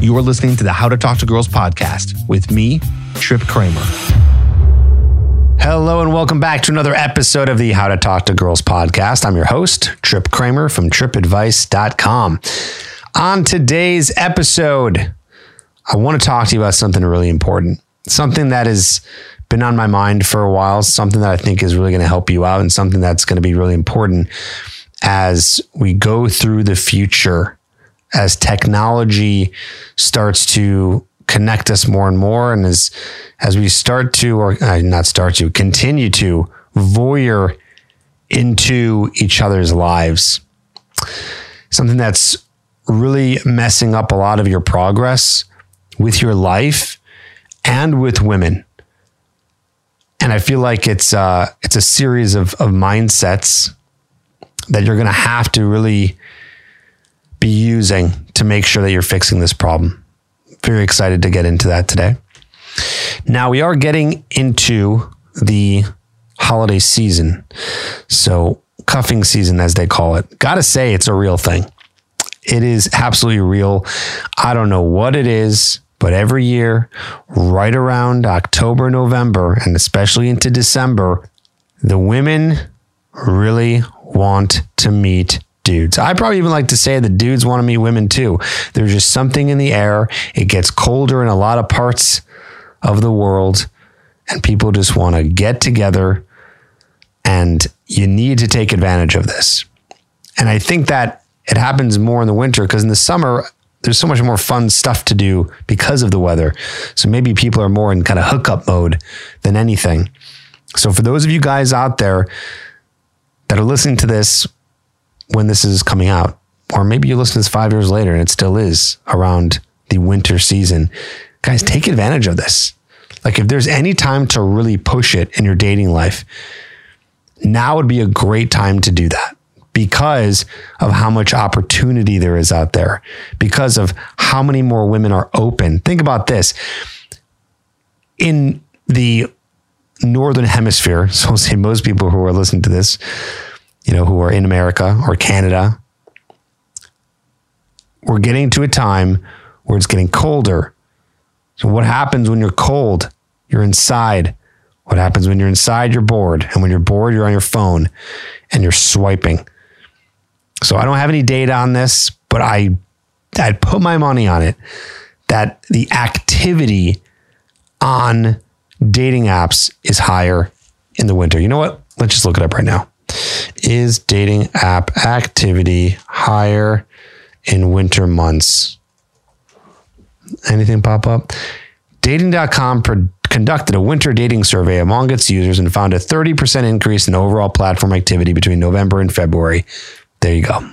You are listening to the How to Talk to Girls podcast with me, Trip Kramer. Hello and welcome back to another episode of the How to Talk to Girls podcast. I'm your host, Trip Kramer from tripadvice.com. On today's episode, I want to talk to you about something really important, something that has been on my mind for a while, something that I think is really going to help you out, and something that's going to be really important as we go through the future, as technology starts to connect us more and more, and as as we start to, or uh, not start to, continue to voyeur into each other's lives. Something that's really messing up a lot of your progress with your life and with women. And I feel like it's uh, it's a series of, of mindsets that you're going to have to really be using to make sure that you're fixing this problem. Very excited to get into that today. Now, we are getting into the holiday season. So, cuffing season, as they call it. Gotta say, it's a real thing. It is absolutely real. I don't know what it is, but every year, right around October, November, and especially into December, the women really want to meet dudes. I probably even like to say the dudes want to meet women too. There's just something in the air. It gets colder in a lot of parts of the world, and people just want to get together, and you need to take advantage of this. And I think that it happens more in the winter because in the summer, there's so much more fun stuff to do because of the weather. So maybe people are more in kind of hookup mode than anything. So for those of you guys out there that are listening to this when this is coming out, or maybe you listen to this five years later and it still is around the winter season, guys, take advantage of this. Like if there's any time to really push it in your dating life, now would be a great time to do that because of how much opportunity there is out there, because of how many more women are open. Think about this. In the northern hemisphere, so I'll say most people who are listening to this, you know, who are in America or Canada, we're getting to a time where it's getting colder. So what happens when you're cold? You're inside. What happens when you're inside? You're bored. And when you're bored, you're on your phone and you're swiping. So I don't have any data on this, but I I'd put my money on it that the activity on dating apps is higher in the winter. You know what? Let's just look it up right now. Is dating app activity higher in winter months? Anything pop up? Dating.com pro- conducted a winter dating survey among its users and found a 30% increase in overall platform activity between November and February there you go.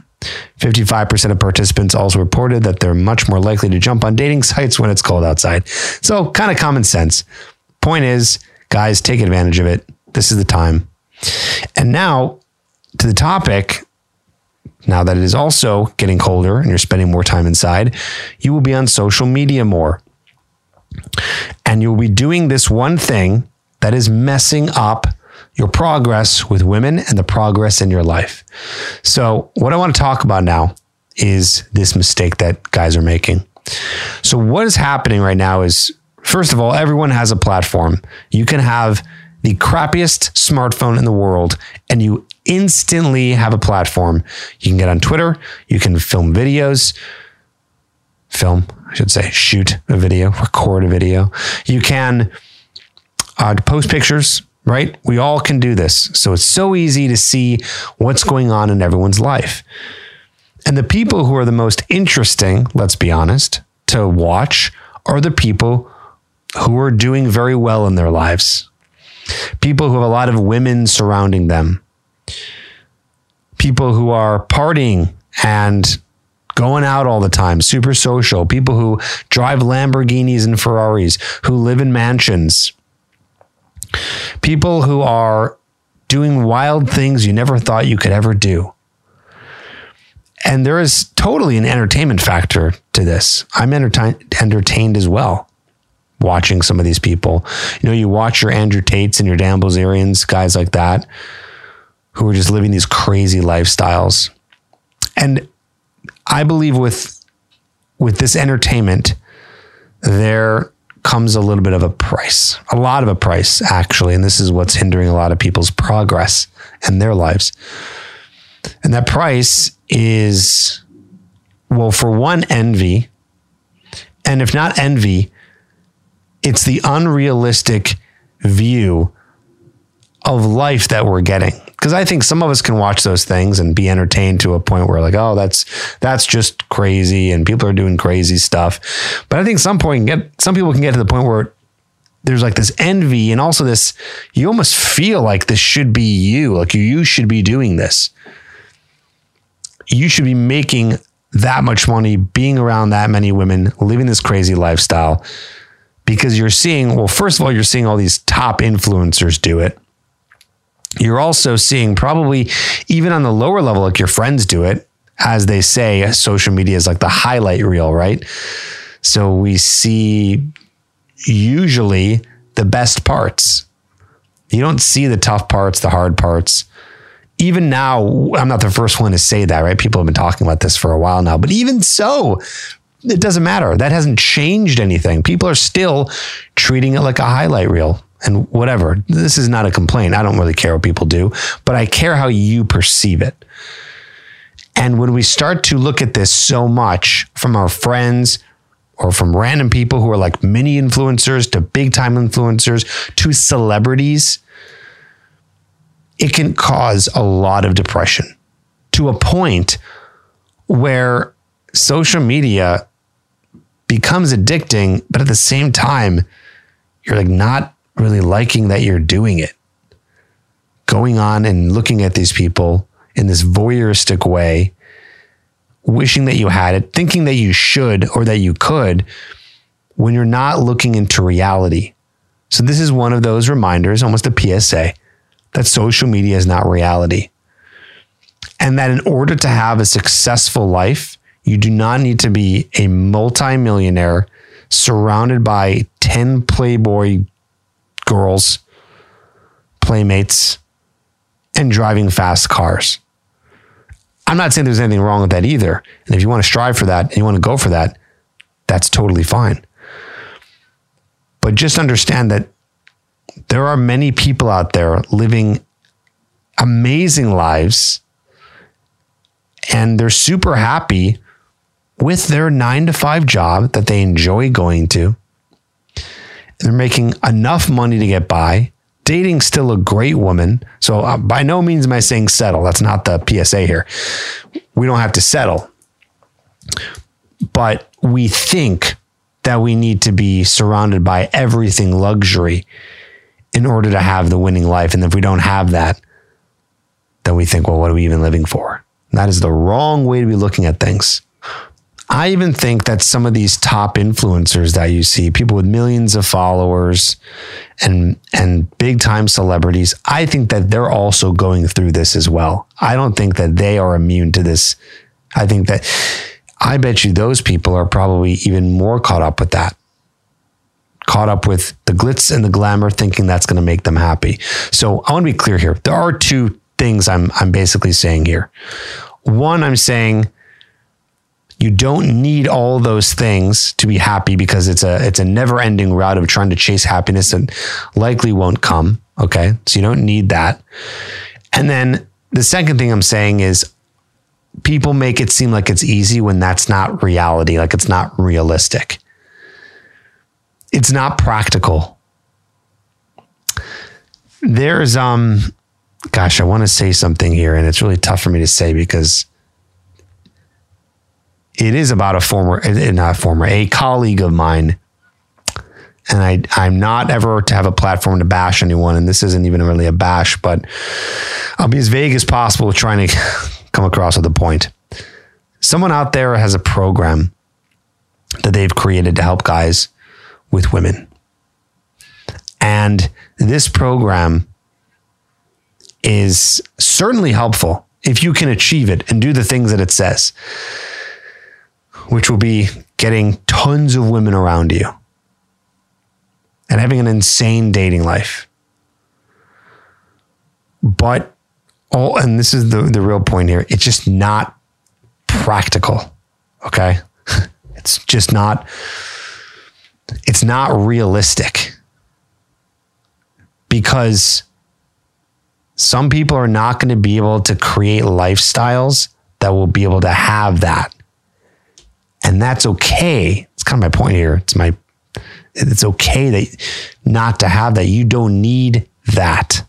55% of participants also reported that they're much more likely to jump on dating sites when it's cold outside. So, kind of common sense. Point is, guys, take advantage of it. This is the time. And now to the topic. Now that it is also getting colder and you're spending more time inside, you will be on social media more. And you'll be doing this one thing that is messing up your progress with women and the progress in your life. So, what I want to talk about now is this mistake that guys are making. So, what is happening right now is, first of all, everyone has a platform. You can have the crappiest smartphone in the world and you instantly have a platform. You can get on Twitter, you can film videos, film, I should say, shoot a video, record a video. You can uh, post pictures, right? We all can do this. So it's so easy to see what's going on in everyone's life. And the people who are the most interesting, let's be honest, to watch are the people who are doing very well in their lives. People who have a lot of women surrounding them. People who are partying and going out all the time, super social. People who drive Lamborghinis and Ferraris, who live in mansions, People who are doing wild things you never thought you could ever do. And there is totally an entertainment factor to this. I'm entertained as well watching some of these people. You know, you watch your Andrew Tates and your Dan Bilzerians, guys like that, who are just living these crazy lifestyles. And I believe with with this entertainment, there comes a little bit of a price, a lot of a price, actually. And this is what's hindering a lot of people's progress in their lives. And that price is, well, for one, envy. And if not envy, it's the unrealistic view of life that we're getting because I think some of us can watch those things and be entertained to a point where like, oh, that's that's just crazy and people are doing crazy stuff. But I think some point get some people can get to the point where there's like this envy and also this you almost feel like this should be you, like you should be doing this. You should be making that much money, being around that many women, living this crazy lifestyle because you're seeing, well, first of all, you're seeing all these top influencers do it you're also seeing probably even on the lower level, like your friends do it, as they say, social media is like the highlight reel, right? So we see usually the best parts. You don't see the tough parts, the hard parts. Even now, I'm not the first one to say that, right? People have been talking about this for a while now, but even so, it doesn't matter. That hasn't changed anything. People are still treating it like a highlight reel and whatever. This is not a complaint. I don't really care what people do, but I care how you perceive it. And when we start to look at this so much from our friends or from random people who are like mini influencers to big time influencers to celebrities, it can cause a lot of depression to a point where social media becomes addicting, but at the same time, you're like not really liking that you're doing it. Going on and looking at these people in this voyeuristic way, wishing that you had it, thinking that you should or that you could, when you're not looking into reality. So, this is one of those reminders, almost a PSA, that social media is not reality. And that in order to have a successful life, you do not need to be a multimillionaire surrounded by 10 Playboy girls, playmates, and driving fast cars. I'm not saying there's anything wrong with that either. And if you want to strive for that and you want to go for that, that's totally fine. But just understand that there are many people out there living amazing lives and they're super happy with their nine to five job that they enjoy going to they're making enough money to get by. Dating still a great woman. So uh, by no means am I saying settle. That's not the PSA here. We don't have to settle. But we think that we need to be surrounded by everything luxury in order to have the winning life. And if we don't have that, then we think, well, what are we even living for? that is the wrong way to be looking at things. I even think that some of these top influencers that you see, people with millions of followers and and big time celebrities, I think that they're also going through this as well. I don't think that they are immune to this. I think that I bet you those people are probably even more caught up with that. Caught up with the glitz and the glamour, thinking that's going to make them happy. So I want to be clear here. There are two things I'm I'm basically saying here. One, I'm saying you don't need all those things to be happy because it's a it's a never-ending route of trying to chase happiness that likely won't come. Okay. So you don't need that. And then the second thing I'm saying is people make it seem like it's easy when that's not reality, like it's not realistic. It's not practical. There's um gosh, I want to say something here and it's really tough for me to say because it is about a former, eh, not former, a colleague of mine. And I, I'm not ever to have a platform to bash anyone. And this isn't even really a bash, but I'll be as vague as possible trying to come across with a point. Someone out there has a program that they've created to help guys with women. And this program is certainly helpful if you can achieve it and do the things that it says which will be getting tons of women around you and having an insane dating life. But all, and this is the, the real point here, it's just not practical. Okay. It's just not it's not realistic. Because some people are not going to be able to create lifestyles that will be able to have that. And that's okay. It's kind of my point here. It's my it's okay that not to have that. You don't need that.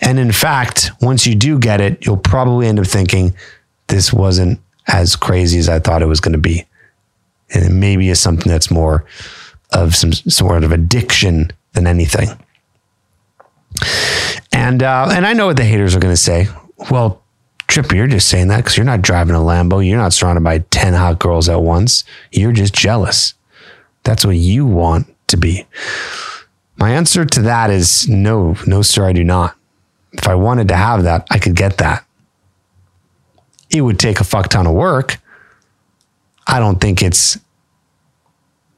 And in fact, once you do get it, you'll probably end up thinking this wasn't as crazy as I thought it was going to be. And it maybe is something that's more of some sort of addiction than anything. And uh, and I know what the haters are going to say. Well, Trip, you're just saying that because you're not driving a Lambo. You're not surrounded by 10 hot girls at once. You're just jealous. That's what you want to be. My answer to that is no, no, sir, I do not. If I wanted to have that, I could get that. It would take a fuck ton of work. I don't think it's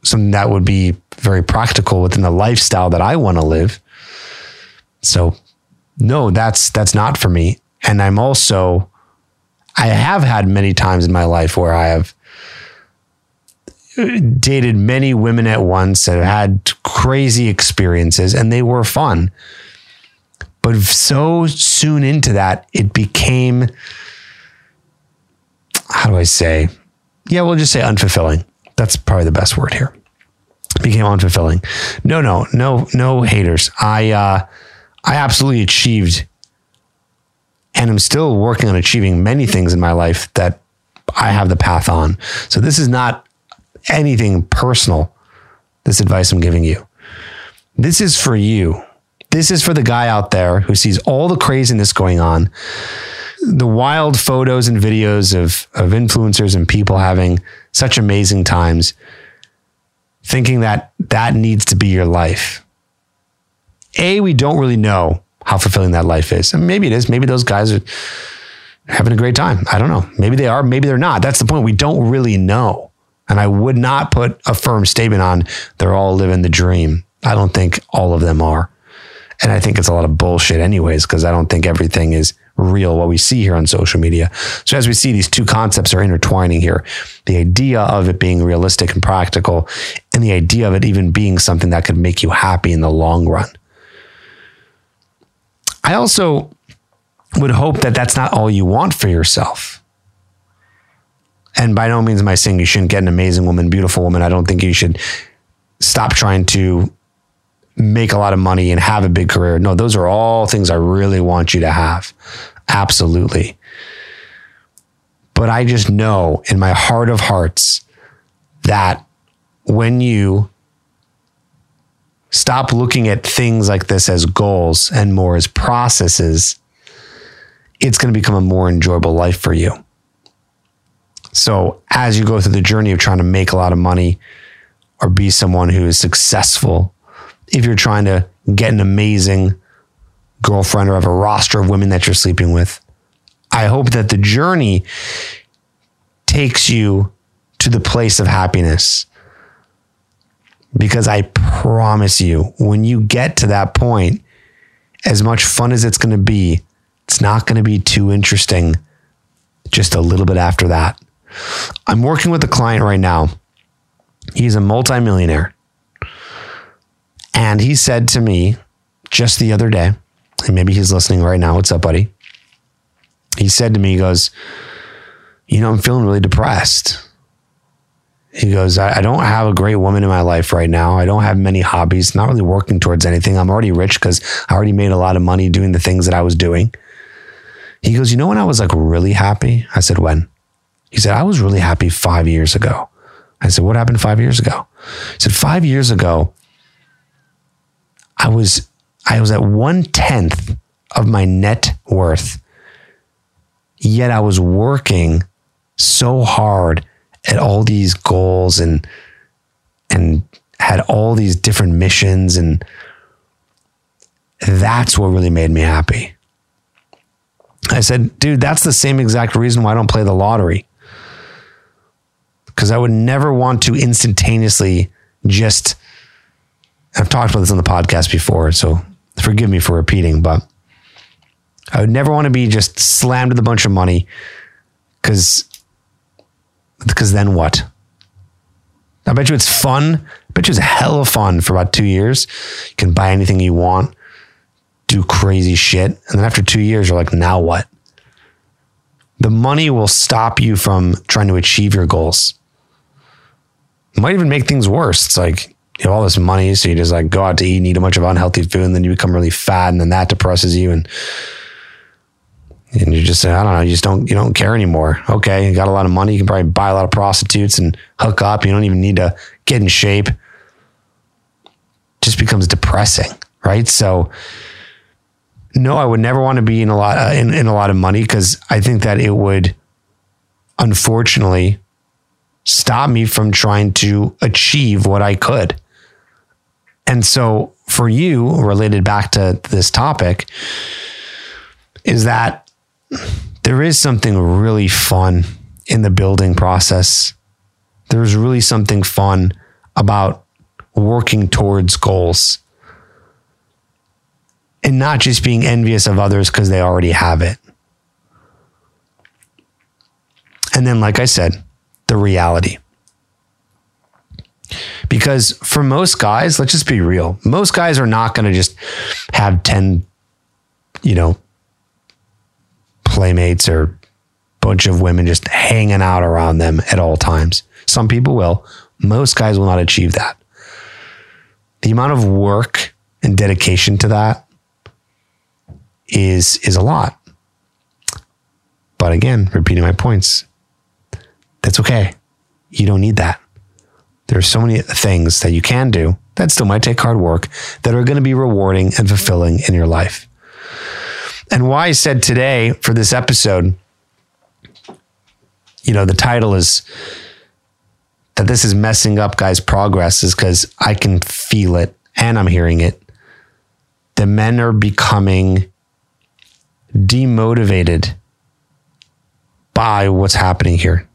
something that would be very practical within the lifestyle that I want to live. So no, that's that's not for me. And I'm also I have had many times in my life where I have dated many women at once and had crazy experiences and they were fun. But so soon into that, it became, how do I say? Yeah, we'll just say unfulfilling. That's probably the best word here. Became unfulfilling. No, no, no, no haters. I, uh, I absolutely achieved and I'm still working on achieving many things in my life that I have the path on. So this is not anything personal, this advice I'm giving you. This is for you. This is for the guy out there who sees all the craziness going on, the wild photos and videos of, of influencers and people having such amazing times, thinking that that needs to be your life. A, we don't really know how fulfilling that life is. And maybe it is. Maybe those guys are having a great time. I don't know. Maybe they are. Maybe they're not. That's the point. We don't really know. And I would not put a firm statement on they're all living the dream. I don't think all of them are. And I think it's a lot of bullshit, anyways, because I don't think everything is real what we see here on social media. So as we see, these two concepts are intertwining here the idea of it being realistic and practical, and the idea of it even being something that could make you happy in the long run. I also would hope that that's not all you want for yourself. And by no means am I saying you shouldn't get an amazing woman, beautiful woman. I don't think you should stop trying to make a lot of money and have a big career. No, those are all things I really want you to have. Absolutely. But I just know in my heart of hearts that when you stop looking at things like this as goals and more as processes, it's going to become a more enjoyable life for you. So as you go through the journey of trying to make a lot of money or be someone who is successful, if you're trying to get an amazing girlfriend or have a roster of women that you're sleeping with, I hope that the journey takes you to the place of happiness. Because I promise you, when you get to that point, as much fun as it's going to be, it's not going to be too interesting just a little bit after that. I'm working with a client right now. He's a multimillionaire. And he said to me just the other day, and maybe he's listening right now. What's up, buddy? He said to me, he goes, You know, I'm feeling really depressed. He goes, I, I, don't have a great woman in my life right now. I don't have many hobbies, not really working towards anything. I'm already rich because I already made a lot of money doing the things that I was doing. He goes, You know, when I was like really happy? I said, When? He said, I was really happy five years ago. I said, What happened five years ago? He said, Five years ago, I was I was at one tenth of my net worth. Yet I was working so hard at all these goals and and had all these different missions and that's what really made me happy. I said, dude, that's the same exact reason why I don't play the lottery. Because I would never want to instantaneously just, I've talked about this on the podcast before, so forgive me for repeating, but I would never want to be just slammed with a bunch of money because Because then what? I bet you it's fun. I bet you it's hella fun for about two years. You can buy anything you want, do crazy shit. And then after two years, you're like, now what? The money will stop you from trying to achieve your goals. It might even make things worse. It's like you have all this money, so you just like go out to eat and eat a bunch of unhealthy food, and then you become really fat, and then that depresses you, and and you just say, I don't know, you just don't you don't care anymore. Okay, you got a lot of money, you can probably buy a lot of prostitutes and hook up. You don't even need to get in shape. It Just becomes depressing, right? So no, I would never want to be in a lot uh, in, in a lot of money because I think that it would unfortunately stop me from trying to achieve what I could. And so for you, related back to this topic, is that there is something really fun in the building process. There's really something fun about working towards goals and not just being envious of others because they already have it. And then, like I said, the reality. Because for most guys, let's just be real. Most guys are not going to just have 10, you know, playmates or bunch of women just hanging out around them at all times. Some people will. Most guys will not achieve that. The amount of work and dedication to that is is a lot. But again, repeating my points, that's okay. You don't need that. There are so many things that you can do that still might take hard work that are going to be rewarding and fulfilling in your life. And why I said today for this episode, you know, the title is that this is messing up guys' progress is because I can feel it and I'm hearing it. The men are becoming demotivated by what's happening here.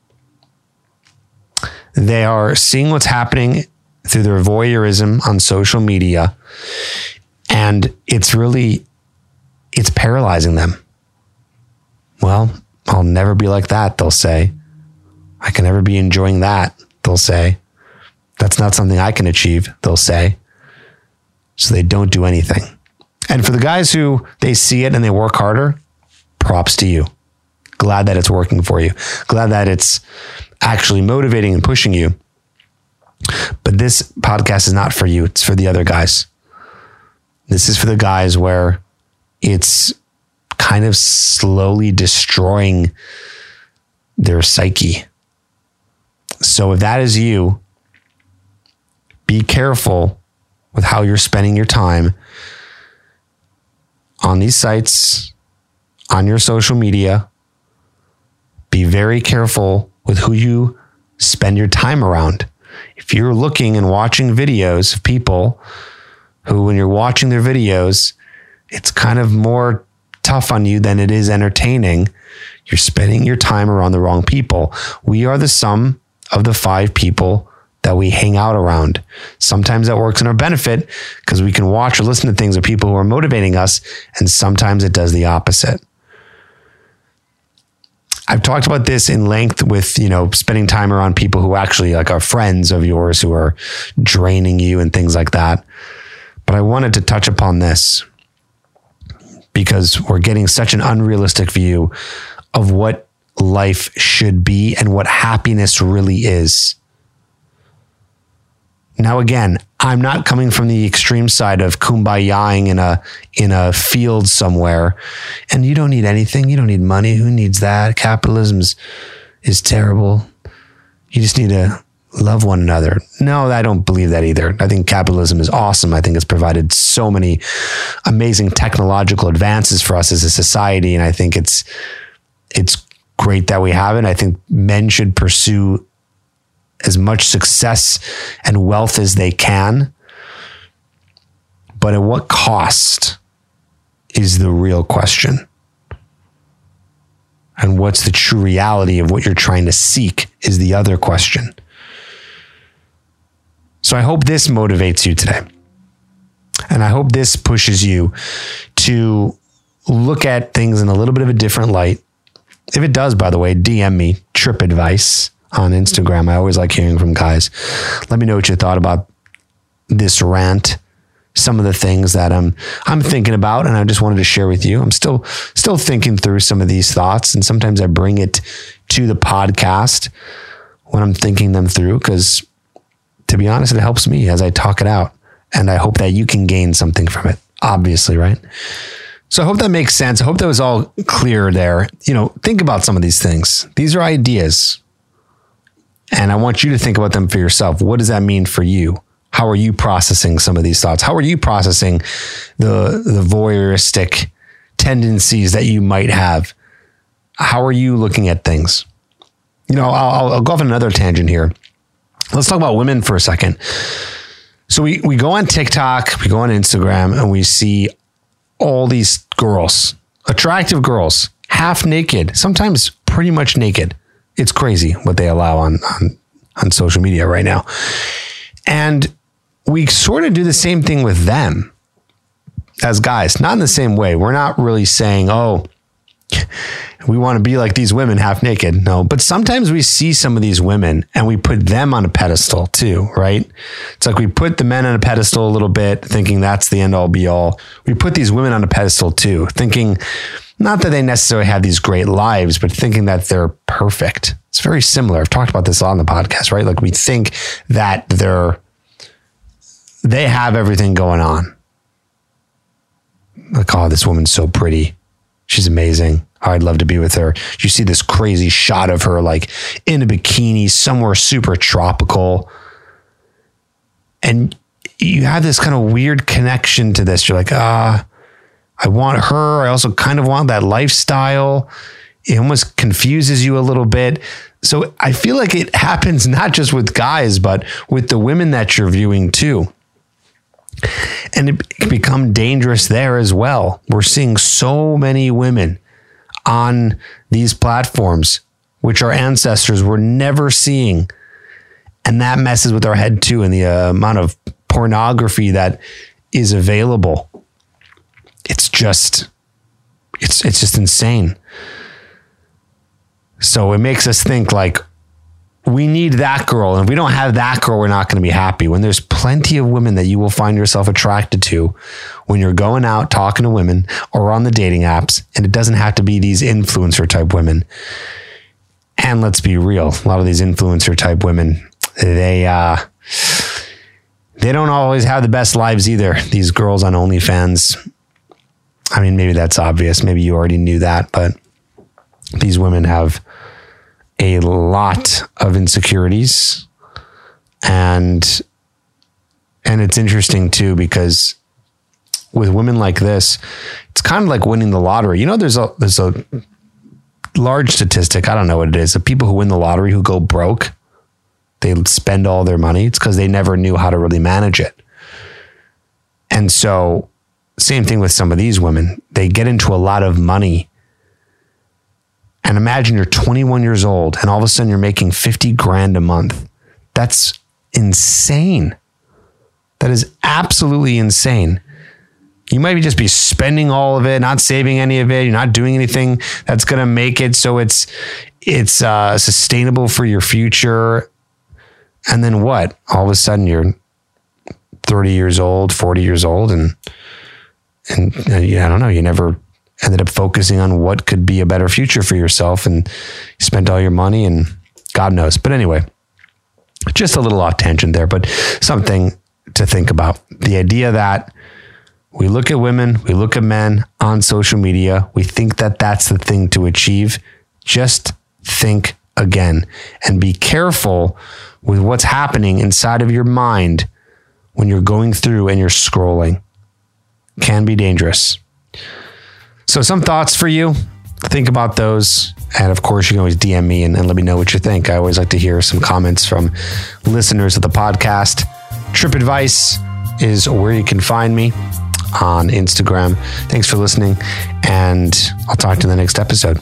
They are seeing what's happening through their voyeurism on social media. And it's really, it's paralyzing them. Well, I'll never be like that, they'll say. I can never be enjoying that, they'll say. That's not something I can achieve, they'll say. So they don't do anything. And for the guys who they see it and they work harder, props to you. Glad that it's working for you. Glad that it's actually motivating and pushing you. But this podcast is not for you, it's for the other guys. This is for the guys where it's kind of slowly destroying their psyche. So if that is you, be careful with how you're spending your time on these sites, on your social media. Be very careful with who you spend your time around. If you're looking and watching videos of people who, when you're watching their videos, it's kind of more tough on you than it is entertaining, you're spending your time around the wrong people. We are the sum of the five people that we hang out around. Sometimes that works in our benefit because we can watch or listen to things of people who are motivating us, and sometimes it does the opposite. I've talked about this in length with, you know, spending time around people who actually like are friends of yours who are draining you and things like that. But I wanted to touch upon this because we're getting such an unrealistic view of what life should be and what happiness really is. Now, again, I'm not coming from the extreme side of kumbayaing in a in a field somewhere, and you don't need anything. You don't need money. Who needs that? Capitalism is terrible. You just need to love one another. No, I don't believe that either. I think capitalism is awesome. I think it's provided so many amazing technological advances for us as a society, and I think it's it's great that we have it. I think men should pursue as much success and wealth as they can. But at what cost is the real question. And what's the true reality of what you're trying to seek is the other question. So I hope this motivates you today. And I hope this pushes you to look at things in a little bit of a different light. If it does, by the way, DM me, Trip Advice on Instagram. I always like hearing from guys. Let me know what you thought about this rant some of the things that I'm I'm thinking about and I just wanted to share with you. I'm still still thinking through some of these thoughts and sometimes I bring it to the podcast when I'm thinking them through cuz to be honest it helps me as I talk it out and I hope that you can gain something from it. Obviously, right? So I hope that makes sense. I hope that was all clear there. You know, think about some of these things. These are ideas. And I want you to think about them for yourself. What does that mean for you? How are you processing some of these thoughts? How are you processing the the voyeuristic tendencies that you might have? How are you looking at things? You know, I'll, I'll go off on another tangent here. Let's talk about women for a second. So we we go on TikTok, we go on Instagram, and we see all these girls, attractive girls, half naked, sometimes pretty much naked. It's crazy what they allow on on, on social media right now. And we sort of do the same thing with them as guys, not in the same way. We're not really saying, oh, we want to be like these women half naked. No, but sometimes we see some of these women and we put them on a pedestal too, right? It's like we put the men on a pedestal a little bit, thinking that's the end all be all. We put these women on a pedestal too, thinking not that they necessarily have these great lives, but thinking that they're perfect. It's very similar. I've talked about this on the podcast, right? Like we think that they're they have everything going on. Like, oh, this woman's so pretty. She's amazing. I'd love to be with her. You see this crazy shot of her like in a bikini somewhere super tropical. And you have this kind of weird connection to this. You're like, ah, I want her. I also kind of want that lifestyle. It almost confuses you a little bit. So I feel like it happens not just with guys, but with the women that you're viewing too. And it can become dangerous there as well. We're seeing so many women on these platforms, which our ancestors were never seeing. And that messes with our head too, and the uh, amount of pornography that is available. It's just, it's it's just insane. So it makes us think like, we need that girl. And if we don't have that girl, we're not going to be happy. When there's plenty of women that you will find yourself attracted to when you're going out talking to women or on the dating apps, and it doesn't have to be these influencer type women. And let's be real, a lot of these influencer type women, they uh they don't always have the best lives either. These girls on OnlyFans. I mean, maybe that's obvious. Maybe you already knew that, but these women have a lot of insecurities. And and it's interesting too because with women like this it's kind of like winning the lottery. You know there's a there's a large statistic i don't know what it is of people who win the lottery who go broke they spend all their money. It's because they never knew how to really manage it. And so same thing with some of these women. They get into a lot of money and imagine you're 21 years old and all of a sudden you're making 50 grand a month. That's insane. That is absolutely insane. You might just be spending all of it, not saving any of it. You're not doing anything that's going to make it so it's it's uh, sustainable for your future. And then what? All of a sudden you're 30 years old, 40 years old, and and uh, yeah, I don't know. You never ended up focusing on what could be a better future for yourself and you spent all your money and God knows. But anyway, just a little off tangent there, but something to think about. The idea that we look at women, we look at men on social media, we think that that's the thing to achieve. Just think again and be careful with what's happening inside of your mind when you're going through and you're scrolling. Can be dangerous. So, some thoughts for you. Think about those. And of course, you can always DM me and, and let me know what you think. I always like to hear some comments from listeners of the podcast. Trip Advice is where you can find me on Instagram. Thanks for listening, and I'll talk to you in the next episode.